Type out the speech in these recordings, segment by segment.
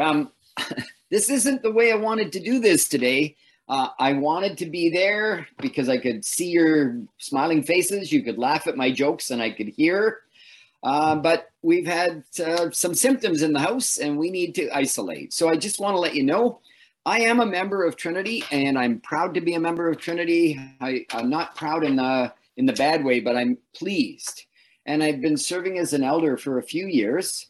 um, this isn't the way I wanted to do this today. Uh, I wanted to be there because I could see your smiling faces. You could laugh at my jokes and I could hear. Uh, but we've had uh, some symptoms in the house and we need to isolate. So I just want to let you know I am a member of Trinity and I'm proud to be a member of Trinity. I, am not proud in the, in the bad way, but I'm pleased. And I've been serving as an elder for a few years.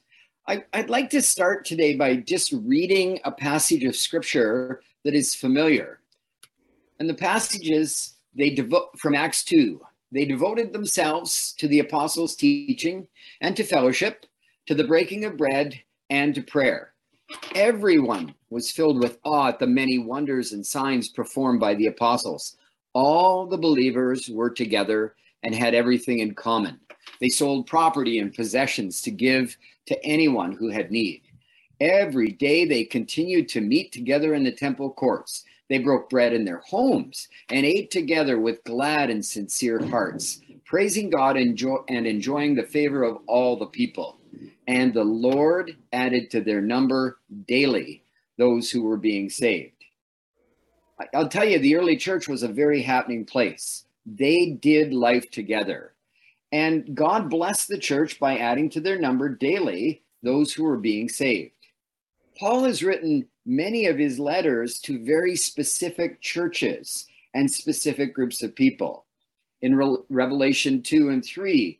I, would like to start today by just reading a passage of scripture that is familiar. And the passages they devote from Acts 2. They devoted themselves to the apostles' teaching and to fellowship, to the breaking of bread, and to prayer. Everyone was filled with awe at the many wonders and signs performed by the apostles. All the believers were together and had everything in common. They sold property and possessions to give to anyone who had need. Every day they continued to meet together in the temple courts. They broke bread in their homes and ate together with glad and sincere hearts, praising God and, enjoying the favor of all the people. And the Lord added to their number daily those who were being saved. I'll tell you, the early church was a very happening place. They did life together. And God blessed the church by adding to their number daily those who were being saved. Paul has written many of his letters to very specific churches and specific groups of people. In Re- Revelation 2 and 3,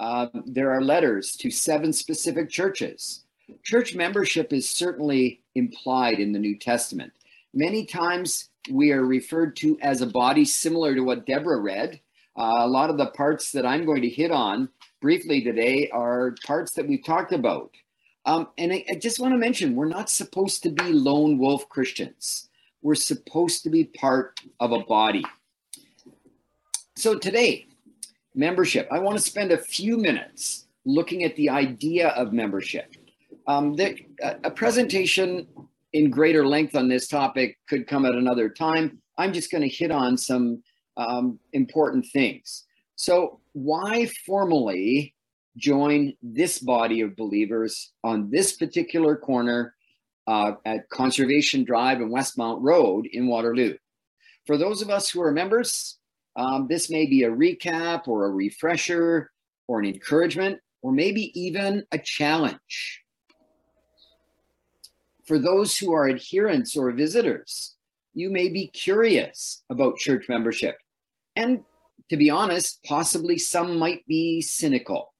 uh, there are letters to seven specific churches. Church membership is certainly implied in the New Testament. Many times we are referred to as a body similar to what Deborah read. Uh, a lot of the parts that I'm going to hit on briefly today are parts that we've talked about. Um, and I, I just want to mention we're not supposed to be lone wolf Christians, we're supposed to be part of a body. So today, membership, I want to spend a few minutes looking at the idea of membership. Um, the, a presentation in greater length on this topic could come at another time. I'm just going to hit on some um, important things. So, why formally join this body of believers on this particular corner uh, at Conservation Drive and Westmount Road in Waterloo? For those of us who are members, um, this may be a recap or a refresher or an encouragement or maybe even a challenge. For those who are adherents or visitors, you may be curious about church membership and to be honest, possibly some might be cynical.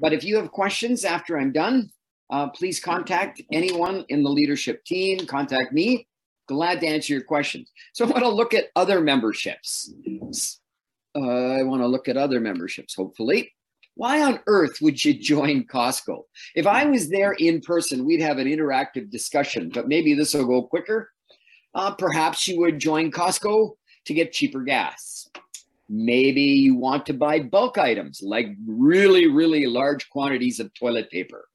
But if you have questions after I'm done, uh, please contact anyone in the leadership team, contact me. Glad to answer your questions. So I want to look at other memberships. Uh, I want to look at other memberships, hopefully. Why on earth would you join Costco? If I was there in person, we'd have an interactive discussion, but maybe this will go quicker. Uh, perhaps you would join Costco to get cheaper gas. Maybe you want to buy bulk items like really, really large quantities of toilet paper.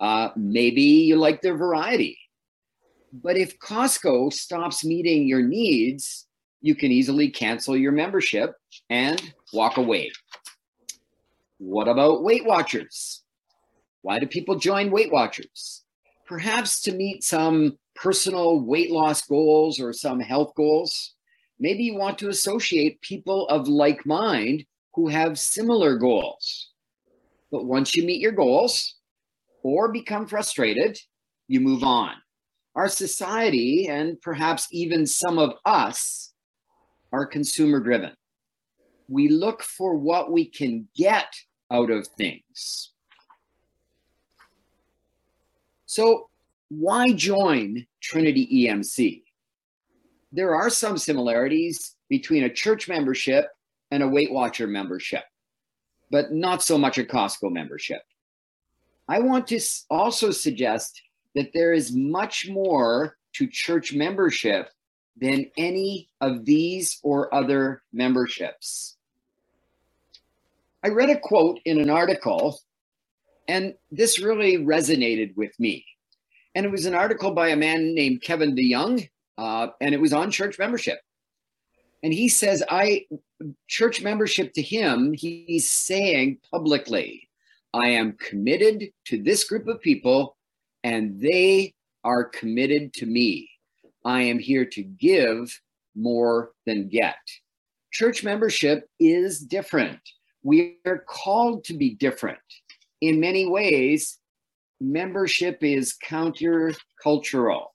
Uh, maybe you like their variety. But if Costco stops meeting your needs, you can easily cancel your membership and walk away. What about Weight Watchers? Why do people join Weight Watchers? Perhaps to meet some personal weight loss goals or some health goals. Maybe you want to associate people of like mind who have similar goals. But once you meet your goals or become frustrated, you move on. Our society, and perhaps even some of us, are consumer driven. We look for what we can get out of things. So, why join Trinity EMC? there are some similarities between a church membership and a Weight Watcher membership, but not so much a Costco membership. I want to also suggest that there is much more to church membership than any of these or other memberships. I read a quote in an article, and this really resonated with me. And it was an article by a man named Kevin DeYoung, uh, and it was on church membership. And he says, I, church membership to him, he's saying publicly, I am committed to this group of people and they are committed to me. I am here to give more than get. Church membership is different. We are called to be different. In many ways, membership is countercultural.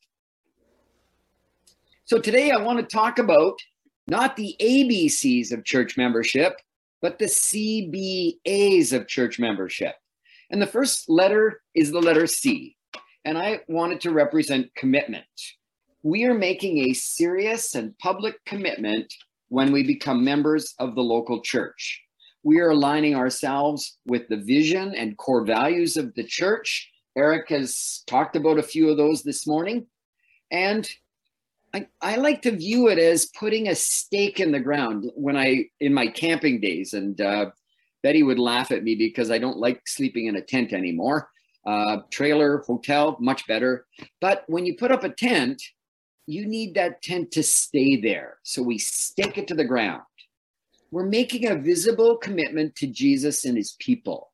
So today I want to talk about not the ABCs of church membership, but the CBAs of church membership. And the first letter is the letter C. And I wanted to represent commitment. We are making a serious and public commitment when we become members of the local church. We are aligning ourselves with the vision and core values of the church. Eric has talked about a few of those this morning. And I, I like to view it as putting a stake in the ground when I, in my camping days, and uh, Betty would laugh at me because I don't like sleeping in a tent anymore. Uh, trailer, hotel, much better. But when you put up a tent, you need that tent to stay there. So we stake it to the ground. We're making a visible commitment to Jesus and his people.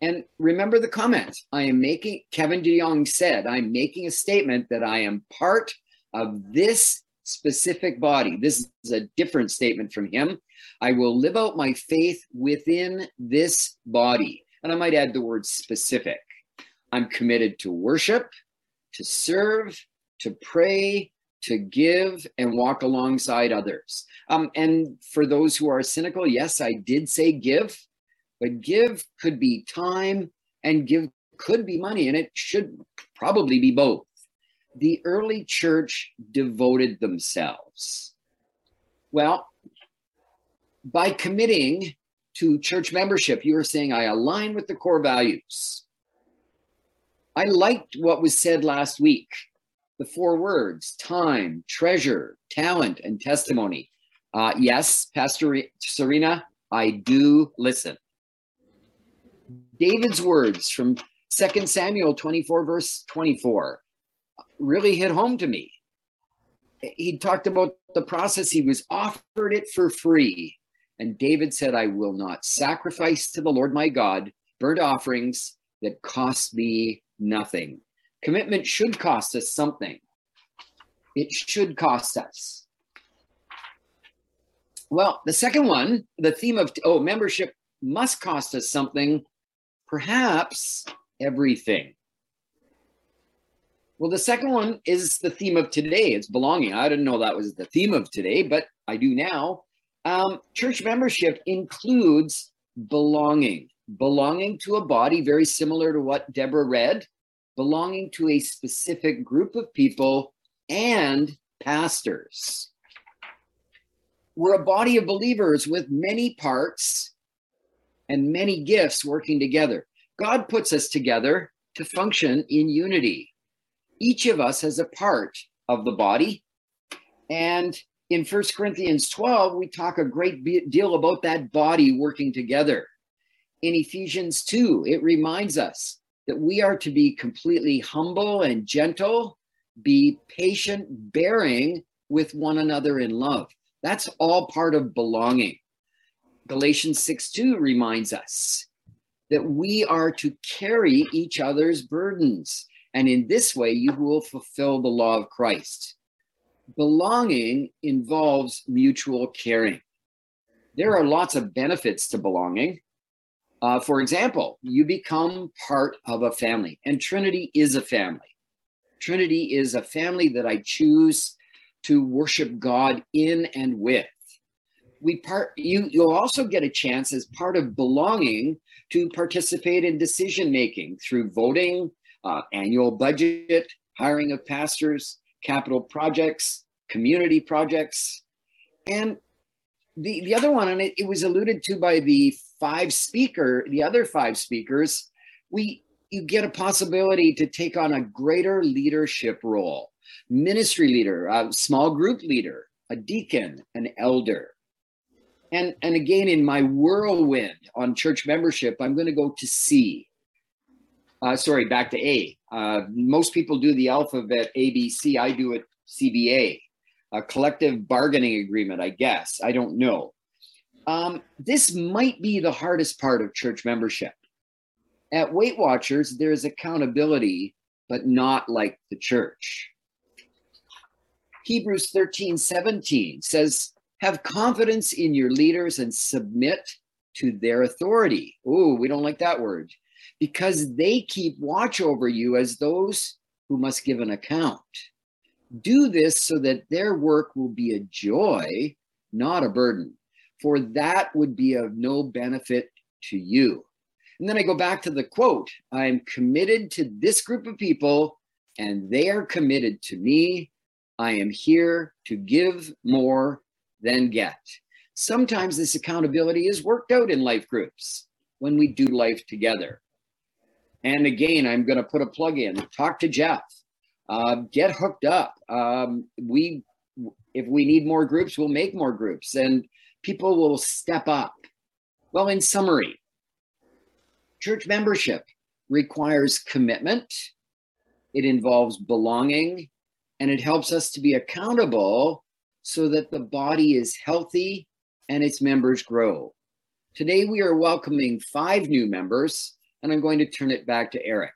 And remember the comments. I am making, Kevin DeYoung said, I'm making a statement that I am part of this specific body. This is a different statement from him. I will live out my faith within this body. And I might add the word specific. I'm committed to worship, to serve, to pray, to give, and walk alongside others. Um, and for those who are cynical, yes, I did say give, but give could be time and give could be money, and it should probably be both the early church devoted themselves? Well, by committing to church membership, you are saying, I align with the core values. I liked what was said last week the four words time, treasure, talent, and testimony. Uh, yes, Pastor Serena, I do listen. David's words from 2 Samuel 24, verse 24 really hit home to me. He talked about the process, he was offered it for free. And David said, I will not sacrifice to the Lord my God burnt offerings that cost me nothing. Commitment should cost us something. It should cost us. Well, the second one, the theme of oh, membership must cost us something, perhaps everything. Well, the second one is the theme of today. It's belonging. I didn't know that was the theme of today, but I do now. Um, church membership includes belonging, belonging to a body very similar to what Deborah read, belonging to a specific group of people and pastors. We're a body of believers with many parts and many gifts working together. God puts us together to function in unity each of us has a part of the body. And in First Corinthians 12, we talk a great deal about that body working together. In Ephesians 2, it reminds us that we are to be completely humble and gentle, be patient, bearing with one another in love. That's all part of belonging. Galatians 6 2 reminds us that we are to carry each other's burdens. And in this way, you will fulfill the law of Christ. Belonging involves mutual caring. There are lots of benefits to belonging. Uh, for example, you become part of a family, and Trinity is a family. Trinity is a family that I choose to worship God in and with. We part you you'll also get a chance as part of belonging to participate in decision making through voting, uh, annual budget, hiring of pastors, capital projects, community projects. And the, the other one, and it, it was alluded to by the five speaker, the other five speakers, we you get a possibility to take on a greater leadership role, ministry leader, a small group leader, a deacon, an elder. And, and again, in my whirlwind on church membership, I'm going to go to C, uh, sorry, back to A. Uh, most people do the alphabet ABC. I do it CBA, a collective bargaining agreement, I guess. I don't know. Um, this might be the hardest part of church membership. At Weight Watchers, there's accountability but not like the church. Hebrews 13 17 says, Have confidence in your leaders and submit to their authority. Ooh, we don't like that word because they keep watch over you as those who must give an account. Do this so that their work will be a joy, not a burden, for that would be of no benefit to you. And then I go back to the quote I'm committed to this group of people, and they are committed to me. I am here to give more than get. Sometimes this accountability is worked out in life groups when we do life together. And again, I'm going to put a plug in. Talk to Jeff. Uh, get hooked up. Um, we, if we need more groups, we'll make more groups, and people will step up. Well, in summary, church membership requires commitment. It involves belonging, and it helps us to be accountable so that the body is healthy and its members grow. Today, we are welcoming five new members and I'm going to turn it back to Eric.